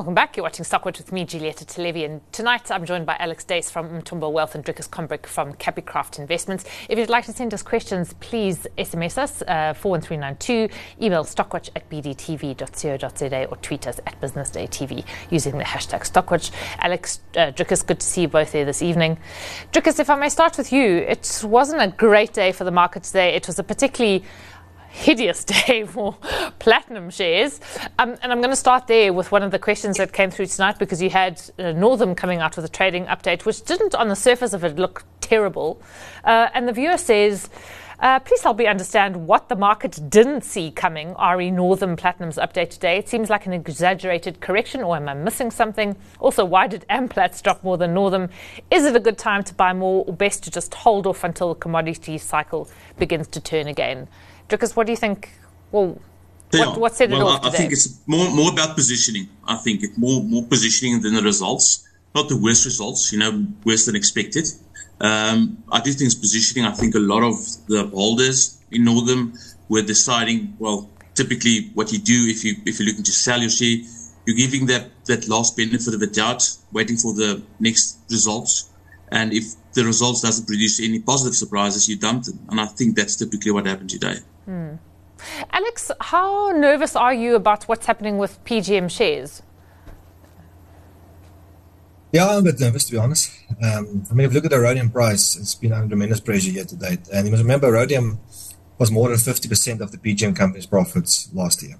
Welcome back. You're watching Stockwatch with me, Julieta Televi, and tonight I'm joined by Alex Duys from Umthombo Wealth and Drikus Combrinck from Capicraft Investments. If you'd like to send us questions, please SMS us uh, 41392, email stockwatch at bdtv.co.za or tweet us at businessdaytv using the hashtag Stockwatch. Alex uh, Drikus, good to see you both here this evening. Drikus, if I may start with you, it wasn't a great day for the market today. It was a particularly hideous day for platinum shares. Um, and I'm going to start there with one of the questions that came through tonight because you had uh, Northam coming out with a trading update, which didn't, on the surface of it, look terrible. Uh, and the viewer says, uh, please help me understand what the market didn't see coming. RE Northam Platinum's update today. It seems like an exaggerated correction, or am I missing something? Also, why did Amplats drop more than Northam? Is it a good time to buy more, or best to just hold off until the commodity cycle begins to turn again? Because what do you think? Well, yeah. what, what set it well, off I, today? I think it's more more about positioning. I think it's more more positioning than the results. Not the worst results, you know, worse than expected. Um, I do think it's positioning. I think a lot of the holders in Northam were deciding. Well, typically, what you do if you if you're looking to sell your share, you're giving that that last benefit of the doubt, waiting for the next results. And if the results doesn't produce any positive surprises, you dump them. And I think that's typically what happened today. Alex, how nervous are you about what's happening with PGM shares? Yeah, I'm a bit nervous to be honest. Um, I mean, if you look at the rhodium price, it's been under tremendous pressure year to date. And you must remember, rhodium was more than 50% of the PGM company's profits last year.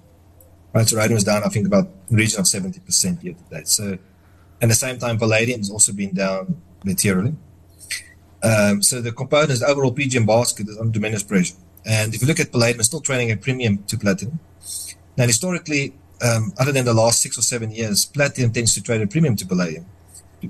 Right, so rhodium was down, I think, about region of 70% year to date. So, at the same time, palladium has also been down materially. Um, so the components, the overall PGM basket is under tremendous pressure. And if you look at palladium, it's still trading at premium to platinum. Now, historically, um, other than the last six or seven years, platinum tends to trade at premium to palladium.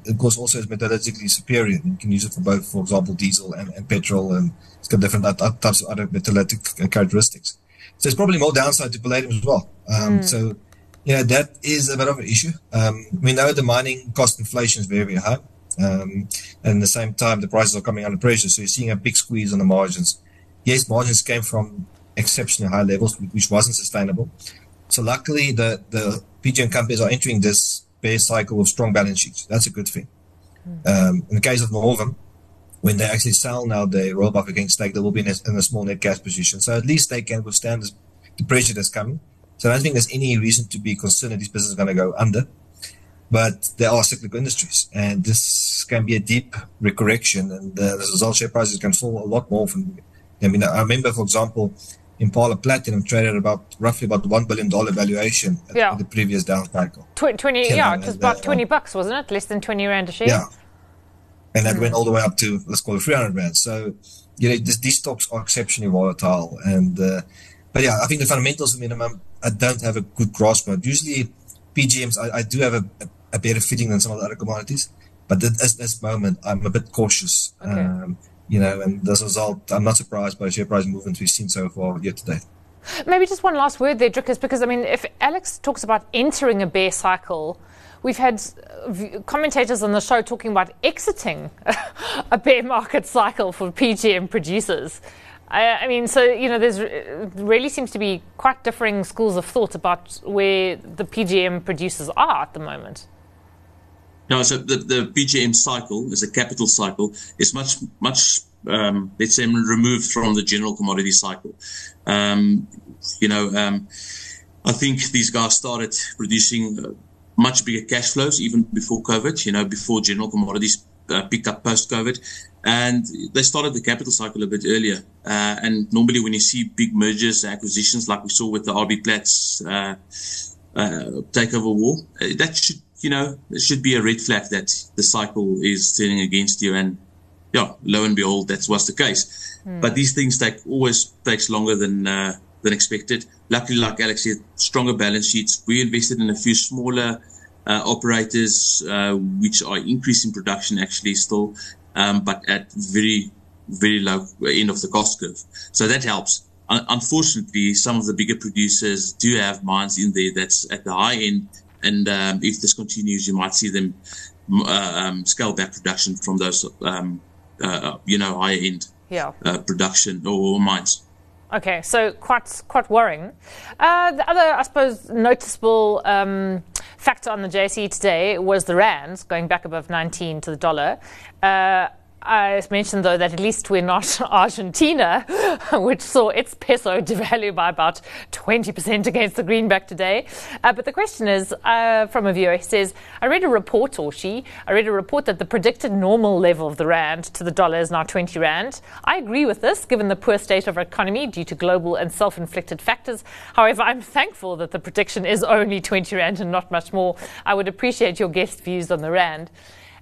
Of course, also is metallurgically superior. You can use it for both, for example, diesel and, and petrol, and it's got different types of other metallitic characteristics. So there's probably more downside to palladium as well. Um, mm. So, you know, that is a bit of an issue. Um, we know the mining cost inflation is very, very high. Um, and at the same time, the prices are coming under pressure. So you're seeing a big squeeze on the margins. Yes, margins came from exceptionally high levels, which wasn't sustainable. So luckily, the, the PGM companies are entering this bear cycle with strong balance sheets. That's a good thing. Mm. Um, in the case of Northam, when they actually sell now their Royal Bafokeng stake, they will be in a, in a, small net cash position. So at least they can withstand this, the pressure that's coming. So I don't think there's any reason to be concerned that this business is going to go under. But there are cyclical industries, and this can be a deep recorrection, and uh, as a result, share prices can fall a lot more. From, I mean, I remember, for example, Impala Platinum traded about roughly about one billion dollar valuation at yeah. the previous down cycle. Tw- Twenty, yeah, yeah it was about uh, twenty bucks, wasn't it? Less than twenty rand a share. Yeah, and that mm. went all the way up to let's call it three hundred rand. So, you know, this, these stocks are exceptionally volatile, and uh, but yeah, I think the fundamentals minimum I don't have a good grasp on. Usually, PGMs I, I do have a, a, better fitting than some of the other commodities, but at this, this moment I'm a bit cautious. Okay. Um, you know, and as a result, I'm not surprised by the share price movements we've seen so far yet today. Maybe just one last word there, Drikus, because I mean, if Alex talks about entering a bear cycle, we've had commentators on the show talking about exiting a bear market cycle for PGM producers. I, I mean, so you know, there's uh, really seems to be quite differing schools of thought about where the PGM producers are at the moment. No, so the, the cycle is a capital cycle. It's much, much, um, let's say, removed from the general commodity cycle. Um, you know, um, I think these guys started producing uh, much bigger cash flows even before COVID, you know, before general commodities uh, picked up post COVID. And they started the capital cycle a bit earlier. Uh, and normally, when you see big mergers, acquisitions like we saw with the RB Plats uh, uh, takeover war, uh, that should you know, it should be a red flag that the cycle is turning against you. And yeah, lo and behold, that was the case. Mm. But these things take always takes longer than uh, than expected. Luckily, like Alex said, stronger balance sheets. We invested in a few smaller uh, operators, uh, which are increasing production actually still, um, but at very very low end of the cost curve. So that helps. unfortunately, some of the bigger producers do have mines in there that's at the high end and um, if this continues, you might see them uh, um, scale back production from those, um, uh, you know, higher end yeah. uh, production or mines. Okay, so quite quite worrying. Uh, the other, I suppose, noticeable um, factor on the JSE today was the rand going back above 19 to the dollar. Uh, I mentioned, though, that at least we're not Argentina, which saw its peso devalue by about 20% against the greenback today. Uh, but the question is uh, from a viewer, he says, I read a report, or she, I read a report that the predicted normal level of the rand to the dollar is now 20 rand. I agree with this, given the poor state of our economy due to global and self inflicted factors. However, I'm thankful that the prediction is only 20 rand and not much more. I would appreciate your guest views on the rand.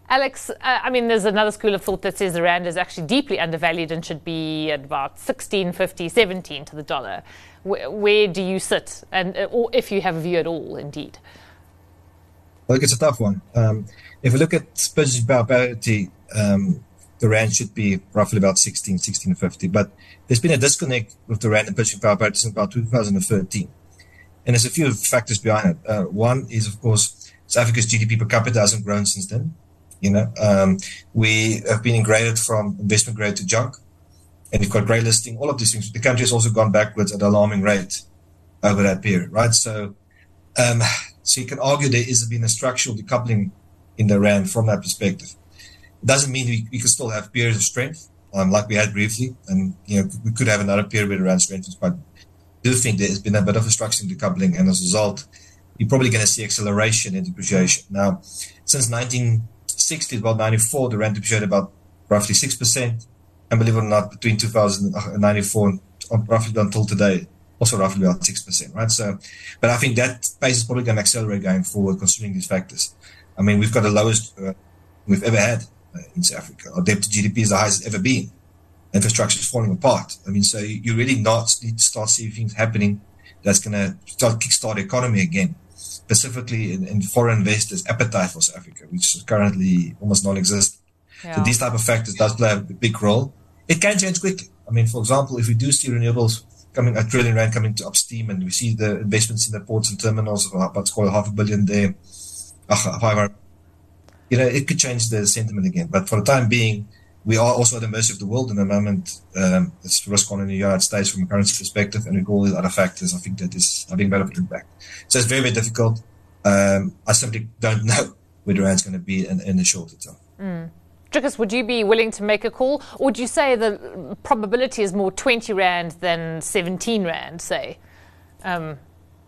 Alex, uh, I mean, there's another school of thought that says the rand is actually deeply undervalued and should be at about 16, 50, 17 to the dollar. Where, where do you sit, and uh, or if you have a view at all, indeed? I think it's a tough one. Um, if we look at purchasing power parity, um, the rand should be roughly about 16, 1650. But there's been a disconnect with the rand and purchasing power parity since about 2013. And there's a few factors behind it. Uh, one is, of course, South Africa's GDP per capita hasn't grown since then. You know, um, we have been graded from investment grade to junk, and we've got grey listing. All of these things. The country has also gone backwards at an alarming rate over that period, right? So, um, so you can argue there has been a structural decoupling in the rand from that perspective. It doesn't mean we, we can still have periods of strength, um, like we had briefly, and you know we could have another period where rand strengthens. But I do think there has been a bit of a structural decoupling, and as a result, you're probably going to see acceleration in depreciation. Now, since 19 60 about 94, the rand depreciated about roughly 6%. And believe it or not, between 2094 and roughly until today, also roughly about 6%, right? So, but I think that pace is probably going to accelerate going forward considering these factors. I mean, we've got the lowest uh, we've ever had uh, in South Africa. Our debt to GDP is the highest it's ever been. Infrastructure is falling apart. I mean, so you really not need to start seeing things happening that's going to start kickstart the economy again specifically in, in, foreign investors' appetite for South Africa, which is currently almost non-existent. Yeah. So these type of factors does play a big role. It can change quickly. I mean, for example, if we do see renewables coming, a trillion rand coming to upstream, and we see the investments in the ports and terminals of let's call it half a billion there, however, you know, it could change the sentiment again. But for the time being, we are also at the mercy of the world in the moment. Um, it's risk on in the United States from a currency perspective, and with all these other factors, I think that is having a bit of an impact. So it's very, very difficult. Um, I simply don't know where the rand's going to be in, in the shorter term. Mm. Drikus, would you be willing to make a call, or would you say the probability is more 20 rand than 17 rand, say? Um,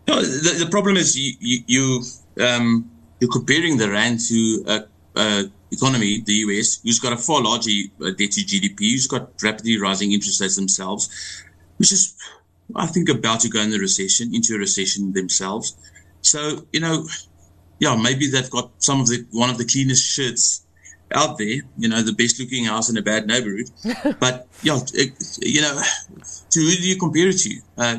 no, the, the, problem is you, you, you um, you're comparing the rand to a, a economy, the US, who's got a far larger uh, debt to GDP, who's got rapidly rising interest rates themselves, which is, I think, about to go in the recession, into a recession themselves. So, you know, yeah, maybe they've got some of the, one of the cleanest shirts out there, you know, the best looking house in a bad neighborhood. but, yeah, it, you know, to who do you compare it to? Uh,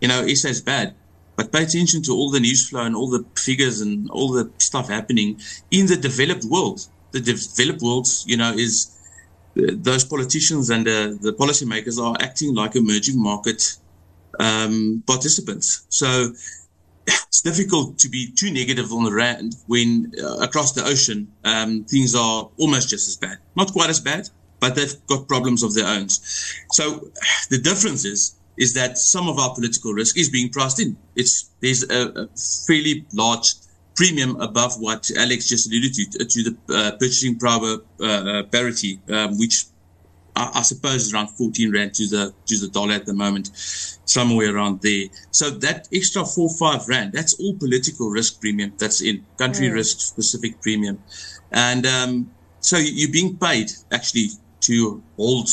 you know, SA's bad. But pay attention to all the news flow and all the figures and all the stuff happening in the developed world the developed world, you know, is uh, those politicians and uh, the policymakers are acting like emerging market um, participants. So it's difficult to be too negative on the rand when uh, across the ocean um, things are almost just as bad. Not quite as bad, but they've got problems of their own. So the difference is is that some of our political risk is being priced in. It's there's a, a fairly large premium above what Alex just alluded to, to the uh, purchasing power uh, uh, parity, um, which I, I, suppose is around 14 rand to the to the dollar at the moment, somewhere around there. So that extra four five rand, that's all political risk premium. That's in country mm. risk specific premium, and um, so you're being paid actually to hold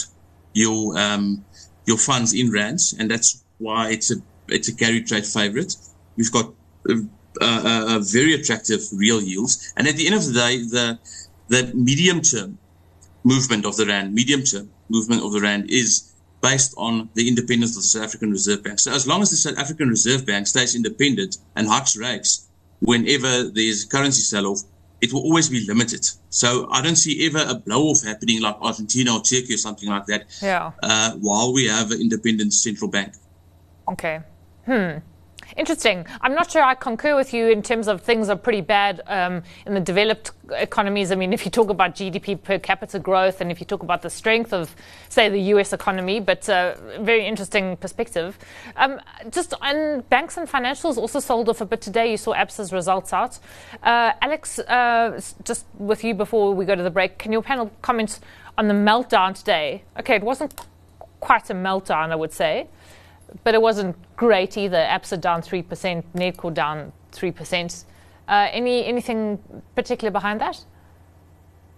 your um, your funds in rands, and that's why it's a it's a carry trade favorite. We've got uh, uh, very attractive real yields. And at the end of the day, the the medium term movement of the rand, medium term movement of the rand is based on the independence of the South African Reserve Bank. So as long as the South African Reserve Bank stays independent and hikes rates whenever there's currency sell-off, it will always be limited. So I don't see ever a blow-off happening like Argentina or Turkey or something like that. Yeah. Uh, while we have an independent central bank. Okay. Hmm. Interesting. I'm not sure I concur with you in terms of things are pretty bad um, in the developed economies. I mean, if you talk about GDP per capita growth and if you talk about the strength of, say, the US economy, but uh, very interesting perspective. Um, just on banks and financials also sold off a bit today. You saw ABSA's results out. Uh, Alex, uh, just with you before we go to the break, can your panel comment on the meltdown today? Okay, it wasn't quite a meltdown, I would say but it wasn't great either. ABSA down 3%, Nedcor down 3%. Uh, any anything particular behind that?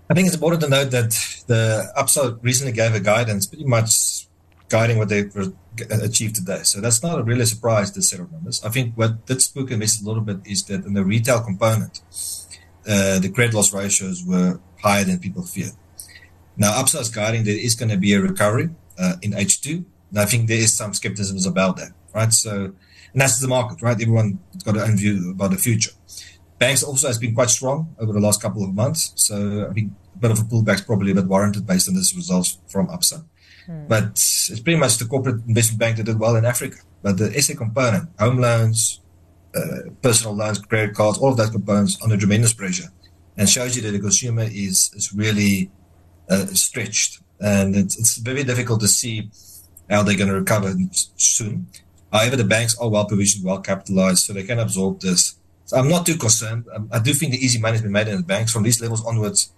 I think it's important to note that the ABSA recently gave a guidance pretty much guiding what they achieved today. So that's not a really surprise, this set of numbers. I think what did spook investors a little bit is that in the retail component, uh, the credit loss ratios were higher than people feared. Now, ABSA is guiding there is going to be a recovery uh, in H2, and I think there is some skepticism about that, right? So, and that's the market, right? Everyone's got their own view about the future. Banks also has been quite strong over the last couple of months. So I think a bit of a pullback is probably a bit warranted based on this results from ABSA. Hmm. But it's pretty much the corporate investment bank that did well in Africa. But the SA component, home loans, uh, personal loans, credit cards, all of those components under tremendous pressure and shows you that the consumer is, is really uh, stretched. And it's, it's very difficult to see how they're going to recover soon. However, the banks are well provisioned, well capitalized, so they can absorb this. So I'm not too concerned. Um, I do think the easy money has been made in the banks. From these levels onwards,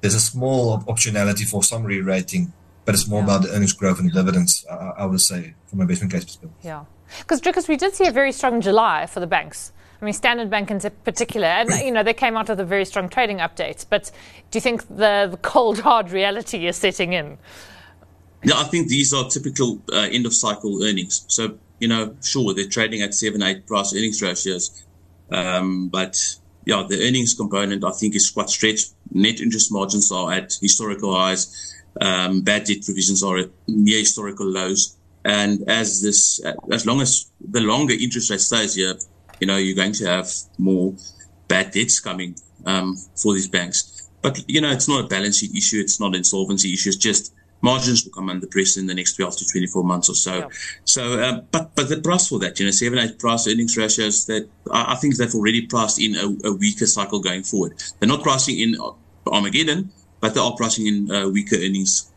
there's a small optionality for some re-rating, but it's more yeah. about the earnings growth and the dividends, uh, I would say, from a investment case perspective. Yeah. Because, because we did see a very strong July for the banks. I mean, Standard Bank in particular, and you know they came out with a very strong trading update. But do you think the, the cold hard reality is setting in? Yeah, I think these are typical uh, end of cycle earnings. So, you know, sure, they're trading at seven, eight price earnings ratios. Um, but yeah, the earnings component, I think, is quite stretched. Net interest margins are at historical highs. Um, bad debt provisions are at near historical lows. And as this, as long as the longer interest rate stays here, you know, you're going to have more bad debts coming um, for these banks. But, you know, it's not a balance sheet issue. It's not an insolvency issue. It's just margins will come under pressure in the next 12 to 24 months or so. Yeah. So, uh, but but the price for that, you know, seven eight price earnings ratios that I, I think they've already priced in a, a, weaker cycle going forward. They're not pricing in Armageddon, but they are pricing in uh, weaker earnings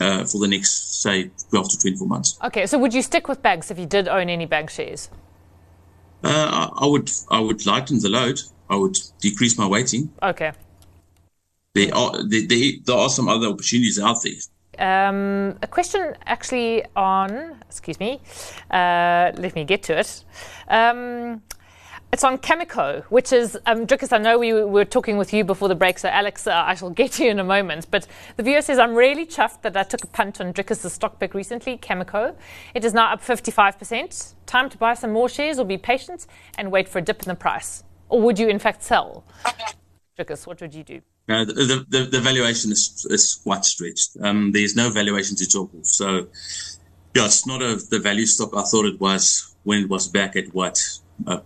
uh, for the next say 12 to 24 months. Okay, so would you stick with banks if you did own any bank shares? Uh, I, I would I would lighten the load. I would decrease my weighting. Okay. There are there, there, there are some other opportunities out there. Um, a question actually on, excuse me, uh, let me get to it. Um, it's on Cameco, which is, um, Drikus, I know we were talking with you before the break, so Alex, uh, I shall get to you in a moment. But the viewer says, I'm really chuffed that I took a punt on Drikus' stock pick recently, Cameco. It is now up 55%. Time to buy some more shares or be patient and wait for a dip in the price. Or would you, in fact, sell? Drikus, what would you do? Uh, the, the, the valuation is, is quite stretched. Um, there's no valuation to talk of. So, yeah, it's not a, the value stock I thought it was when it was back at what? Uh,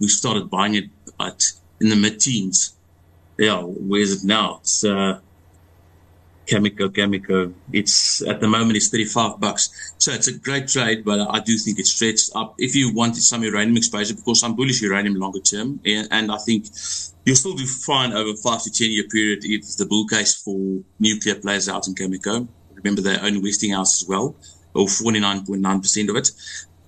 we started buying it at in the mid teens. Yeah, where's it now? It's, uh, Cameco, Cameco. It's at the moment it's 35 bucks. So it's a great trade, but I do think it's stretched up. If you wanted some uranium exposure, because I'm bullish uranium longer term, and, and I think you'll still do fine over five to 10 year period if the bull case for nuclear plays out in Cameco. Remember they own Westinghouse as well, or 49.9% of it.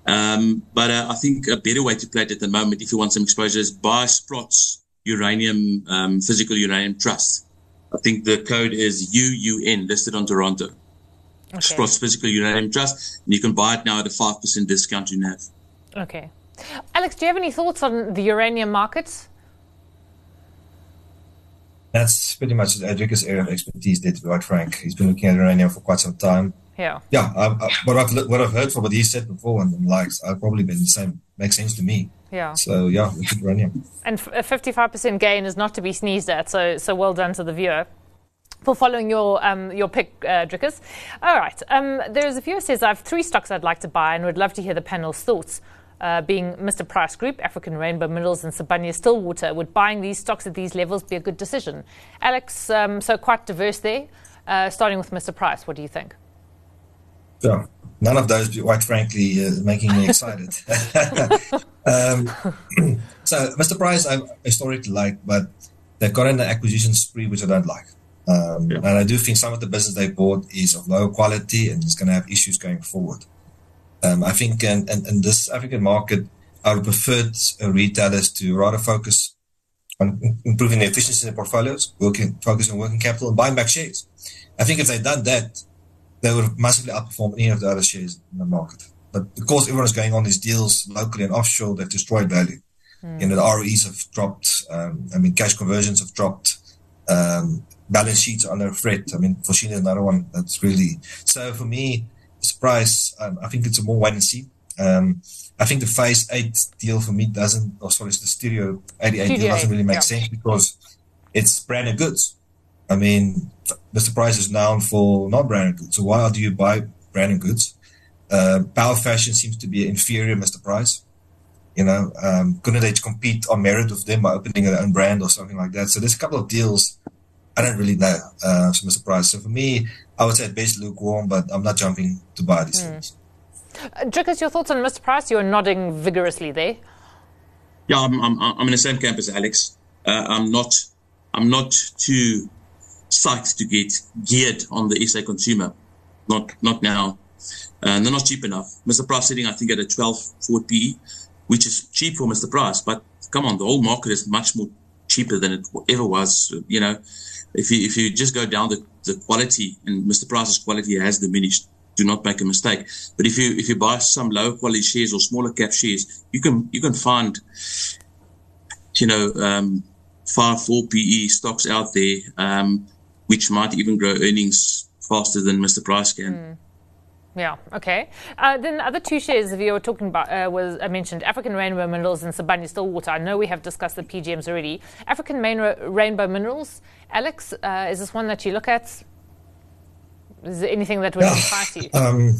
Um, but uh, I think a better way to play it at the moment, if you want some exposure, is buy Sprott's uranium, um, physical uranium trust I think the code is UUN listed on Toronto. Okay. Sprott's Physical Uranium Trust. And you can buy it now at a 5% discount to NAV. Okay. Alex, do you have any thoughts on the uranium markets? That's pretty much Edric's area of expertise, there, to be quite frank. He's been looking at uranium for quite some time. Yeah. Yeah. I, I, what, I've, what I've heard from what he said before and, and likes, I've probably been the same. Makes sense to me. Yeah. So yeah, we keep running. And a 55% gain is not to be sneezed at. So so well done to the viewer for following your um, your pick, uh, Drikus. All right. Um, there's a viewer says I have three stocks I'd like to buy and would love to hear the panel's thoughts. Uh, being Mr. Price Group, African Rainbow Minerals, and Sibanye Stillwater. Would buying these stocks at these levels be a good decision? Alex, um, so quite diverse there. Uh, starting with Mr. Price, what do you think? Yeah, none of those, quite frankly, uh, making me excited. um, so, Mr. Price, I historically like, but they've got an acquisition spree which I don't like. Um, yeah. And I do think some of the business they bought is of low quality and is going to have issues going forward. Um, I think in, in, in, this African market, I would prefer uh, retailers to rather focus on improving the efficiency in their portfolios, working, focus on working capital and buying back shares. I think if they'd done that, they would have massively outperformed any of the other shares in the market. But because everyone is going on these deals locally and offshore, they've destroyed value. Mm. You know, the ROEs have dropped. Um, I mean, cash conversions have dropped. Um, balance sheets are under threat. I mean, Foschini is another one that's really. So for me, surprise, um, I think it's a more wait and see. Um, I think the phase eight deal for me doesn't, or sorry, it's the Studio 88 Studio deal doesn't really make yeah. sense because it's branded goods. I mean, Mr. Price is known for not branded goods. So why do you buy branded goods? Uh, Power Fashion seems to be inferior, Mr. Price. You know, um, couldn't they compete on merit with them by opening their own brand or something like that? So there's a couple of deals I don't really know. Uh, so Mr. Price. So for me, I would say at best lukewarm, but I'm not jumping to buy these mm. things. Uh, Drikus, your thoughts on Mr. Price? You're nodding vigorously there. Yeah, I'm, I'm, I'm in the same camp as Alex. Uh, I'm not I'm not too psyched to get geared on the SA consumer. Not not now. Uh, they're not cheap enough. Mr. Price sitting, I think, at a 12 4 PE, which is cheap for Mr. Price. But come on, the whole market is much more cheaper than it ever was. You know, if you if you just go down the, the quality and Mr. Price's quality has diminished, do not make a mistake. But if you if you buy some lower quality shares or smaller cap shares, you can you can find, you know, um, five four PE stocks out there, um, which might even grow earnings faster than Mr. Price can. Mm. Yeah. Okay. Uh, then the other two shares that you were talking about uh, was I mentioned African Rainbow Minerals and Sibanye Stillwater. I know we have discussed the PGMs already. African Rainbow Minerals, Alex, uh, is this one that you look at? Is there anything that would yeah. entice you? Um,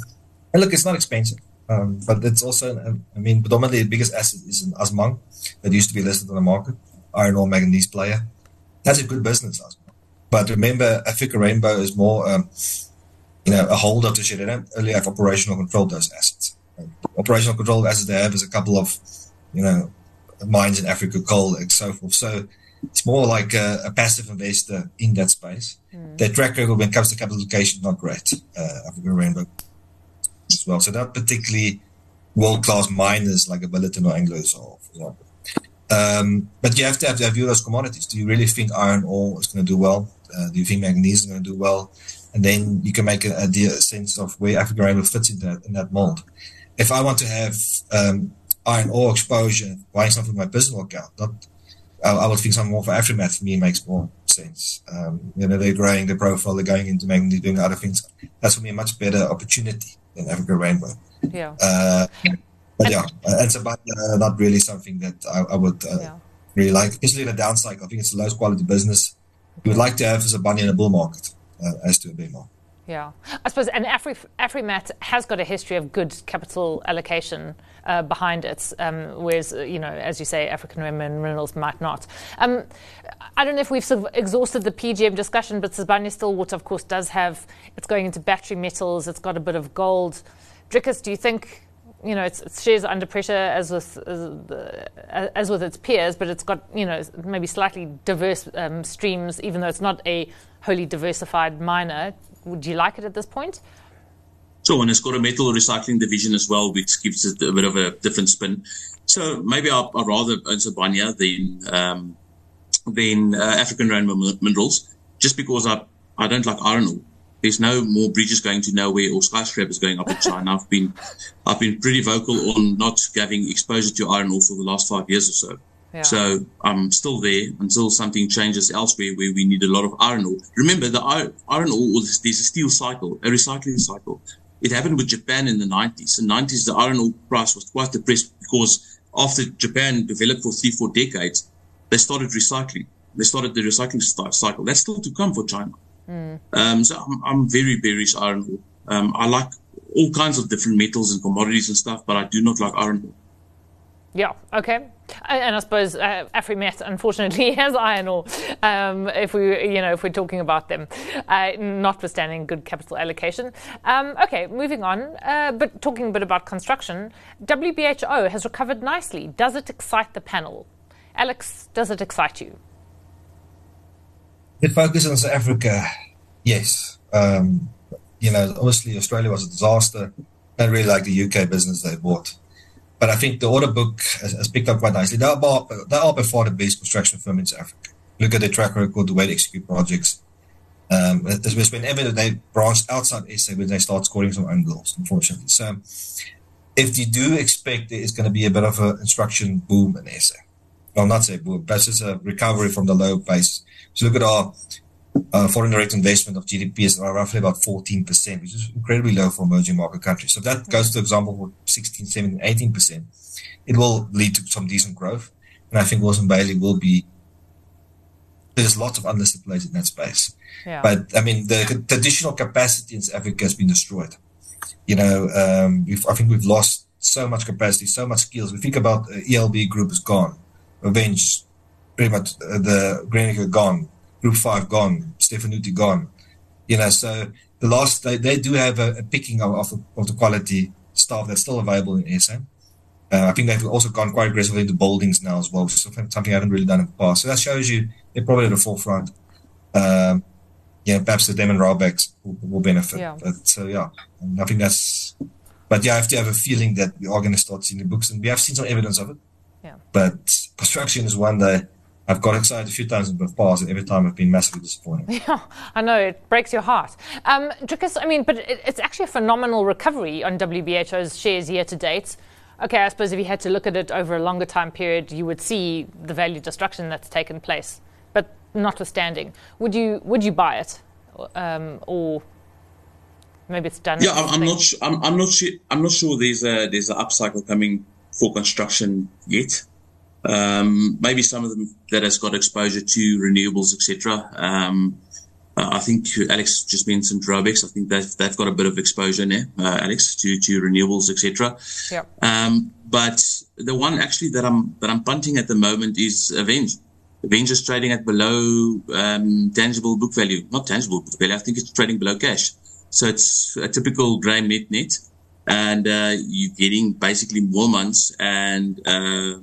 look, it's not expensive, um, but it's also, um, I mean, predominantly the biggest asset is in Assmang that used to be listed on the market, iron ore manganese player. That's a good business, Assmang. But remember, Africa Rainbow is more um, you know, a holder to share. They don't really have operational control of those assets. Operational control assets they have is a couple of, you know, mines in Africa, coal, and so forth. So it's more like a, a passive investor in that space. Mm. Their track record when it comes to capital allocation not great. Uh, African Rainbow as well. So not particularly world class miners like a Billiton or Anglos, or for example. Um, but you have to have to view those commodities. Do you really think iron ore is going to do well? Uh, do you think manganese is going to do well? and then you can make a, a sense of where African Rainbow fits in that in that mold. If I want to have um, iron ore exposure, buying something for my personal account, not I, would think something more for Afrimat for me makes more sense. Um, you know, they're growing their profile, they're going into making, doing other things. That's for me a much better opportunity than African Rainbow. Yeah. Uh, but yeah, it's about uh, not really something that I, I would uh, yeah. really like, especially in a down cycle. I think it's the lowest quality business you would like to have as a bunny in a bull market uh, as to a bit more. Yeah, I suppose, and Afri, Afrimat has got a history of good capital allocation uh, behind it, um, whereas, uh, you know, as you say, African women minerals might not. Um, I don't know if we've sort of exhausted the PGM discussion, but Sibanye Stillwater, of course, does have, it's going into battery metals, it's got a bit of gold. Drikus, do you think you know, its, shares are under pressure as with as, as, with its peers, but it's got you know maybe slightly diverse um, streams, even though it's not a wholly diversified miner. Would you like it at this point? So, and it's got a metal recycling division as well, which gives it a bit of a different spin. So maybe I'll, I'll rather own Sibanye than um, than uh, African Rainbow Minerals, just because I I don't like iron ore there's no more bridges going to nowhere or skyscrapers going up in China. I've been, I've been pretty vocal on not having exposure to iron ore for the last five years or so. Yeah. So I'm still there until something changes elsewhere where we need a lot of iron ore. Remember, the iron ore, there's a steel cycle, a recycling cycle. It happened with Japan in the 90s. In the 90s, the iron ore price was quite depressed because after Japan developed for three, four decades, they started recycling. They started the recycling cycle. That's still to come for China. Mm. Um, so I'm, I'm, very bearish iron ore. Um, I like all kinds of different metals and commodities and stuff, but I do not like iron ore. Yeah. Okay. and I suppose uh, Afrimat unfortunately has iron ore. Um, if we, you know, if we're talking about them, uh, notwithstanding good capital allocation. Um, okay, moving on. Uh, but talking a bit about construction, WBHO has recovered nicely. Does it excite the panel? Alex, does it excite you? The focus on South Africa, yes. Um, you know, obviously Australia was a disaster. I really like the UK business they bought. But I think the order book has, has picked up quite nicely. They are, by, they are by far the best construction firm in South Africa. Look at their track record, the way they execute projects. Um, been evident they branch outside SA when they start scoring some own goals, unfortunately. So if you do expect is going to be a bit of an instruction boom in SA, well, not say boom, but just a recovery from the low base. So look at our uh, foreign direct investment of GDP is roughly about 14%, which is incredibly low for emerging market countries. So that goes to example for 16, 17, 18%. It will lead to some decent growth. And I think Wilson Bayly will be, there's lots of unlisted players in that space. Yeah. But I mean, the traditional capacity in South Africa has been destroyed. You know, um, I think we've lost so much capacity, so much skills. We think about uh, ELB group is gone. Revenge, pretty much uh, the Greenwich gone Group Five gone, Stefanutti gone. You know, so the last they, they do have a, a picking of, of, of, the quality staff that's still available in SA. Uh, I think they've also gone quite aggressively into buildings now as well, something, something I haven't really done in the past. So that shows you they're probably at the forefront. Um, yeah, perhaps the Demon Raubex will, will benefit. Yeah. But, so yeah, I think that's. But yeah, I have to have a feeling that we are going to start seeing the books, and we have seen some evidence of it. Yeah. But construction is one that I've got excited a few times in both bars, and every time I've been massively disappointed. Yeah, I know it breaks your heart. Um, because I mean, but it, it's actually a phenomenal recovery on WBHO's shares year to date. Okay, I suppose if you had to look at it over a longer time period, you would see the value destruction that's taken place. But notwithstanding, would you would you buy it, um, or maybe it's done? Yeah, I'm, I'm not. Sh- I'm, I'm, not sure. I'm not sure. There's a there's an upcycle coming for construction yet. Um, maybe some of them that has got exposure to renewables, etc. Um, I think Alex just mentioned Raubex. I think they've, they've got a bit of exposure there, uh, Alex, to, to renewables, etc. Yeah. Um, but the one actually that I'm that I'm punting at the moment is Aveng. Aveng is trading at below um, tangible book value, not tangible book value. I think it's trading below cash. So it's a typical grey net net, and uh, you're getting basically Moolmans and uh,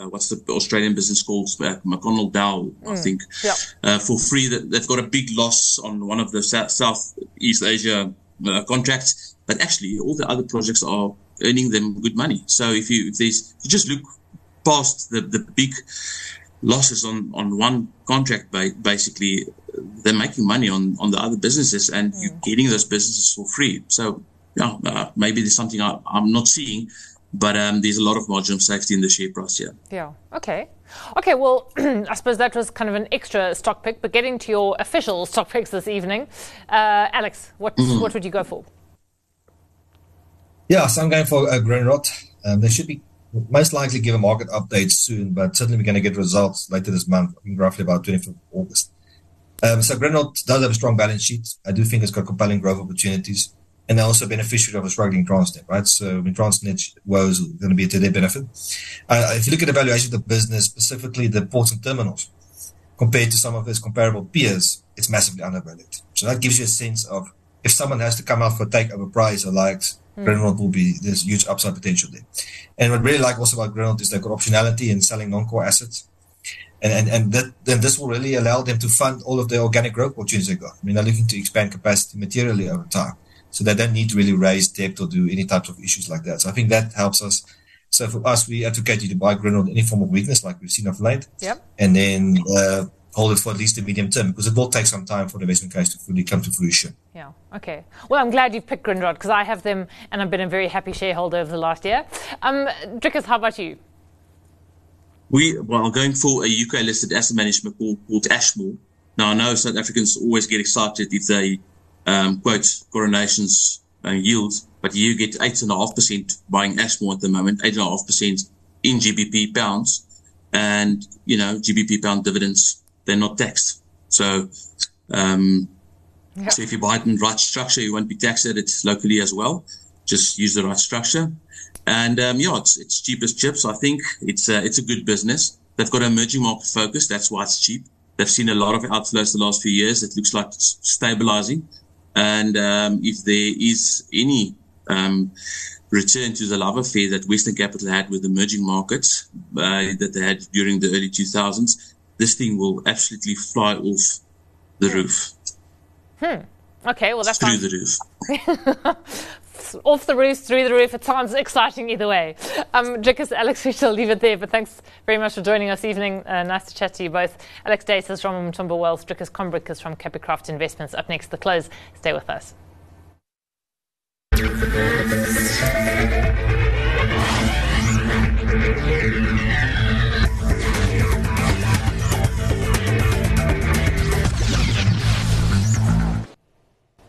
uh, what's the Australian business called uh, McConnell Dowell, mm. I think, yeah. uh, for free. That they've got a big loss on one of the South, Southeast Asia uh, contracts, but actually all the other projects are earning them good money. So if you if there's if you just look past the the big losses on on one contract, basically they're making money on on the other businesses, and mm. you're getting those businesses for free. So yeah, uh, maybe there's something I, I'm not seeing but um, there's a lot of margin of safety in the share price here. Yeah. Okay. Okay. Well, I suppose that was kind of an extra stock pick. But getting to your official stock picks this evening, uh, Alex, what mm-hmm. what would you go for? Yeah, so I'm going for uh, Grindrod. Um, they should be most likely give a market update soon, but certainly we're going to get results later this month, I think roughly about 25th of August. Um, so Grindrod does have a strong balance sheet. I do think it's got compelling growth opportunities and they're also beneficiary of a struggling Transnet, right? So when Transnet was going to be to their benefit. Uh, if you look at the valuation of the business, specifically the ports and terminals, compared to some of its comparable peers, it's massively undervalued. So that gives you a sense of if someone has to come out for a takeover price or likes, mm. Will be there's huge upside potential there. And what I really like also about Grindrod is they've got optionality in selling non-core assets. And, and, and that, then this will really allow them to fund all of the organic growth opportunities they got. I mean, they're looking to expand capacity materially over time so they don't need to really raise debt or do any types of issues like that. So I think that helps us. So for us, we advocate you to buy Grindrod any form of weakness, like we've seen of late, yep. and then uh, hold it for at least the medium term because it will take some time for the investment case to fully come to fruition. Yeah. Okay. Well, I'm glad you've picked Grindrod because I have them, and I've been a very happy shareholder over the last year. Um, Drikus, how about you? We well, going for a UK listed asset management called, called Ashmore. Now I know South Africans always get excited if they um, quote coronations uh, yields, but you get eight and a half percent buying Ashmore at the moment, eight and a half percent in GBP pounds, and you know GBP pound dividends they're not taxed. So, um, yep. so if you buy it in the right structure, you won't be taxed at it locally as well. Just use the right structure. And um, yeah, it's, it's cheap as chips. I think it's a, it's a good business. They've got an emerging market focus. That's why it's cheap. They've seen a lot of outflows the last few years. It looks like it's stabilizing. And um, if there is any um, return to the love affair that Western Capital had with emerging markets uh, that they had during the early 2000s, this thing will absolutely fly off the roof. Hmm. Okay, well that's through the roof. off the roof, through the roof. It sounds exciting either way. Um, Alex, we shall leave it there. But thanks very much for joining us evening. Uh, nice to chat to you both. Alex Duys is from Umthombo Wealth, Drikus Combrinck is from Capicraft Investments. Up next, the close. Stay with us.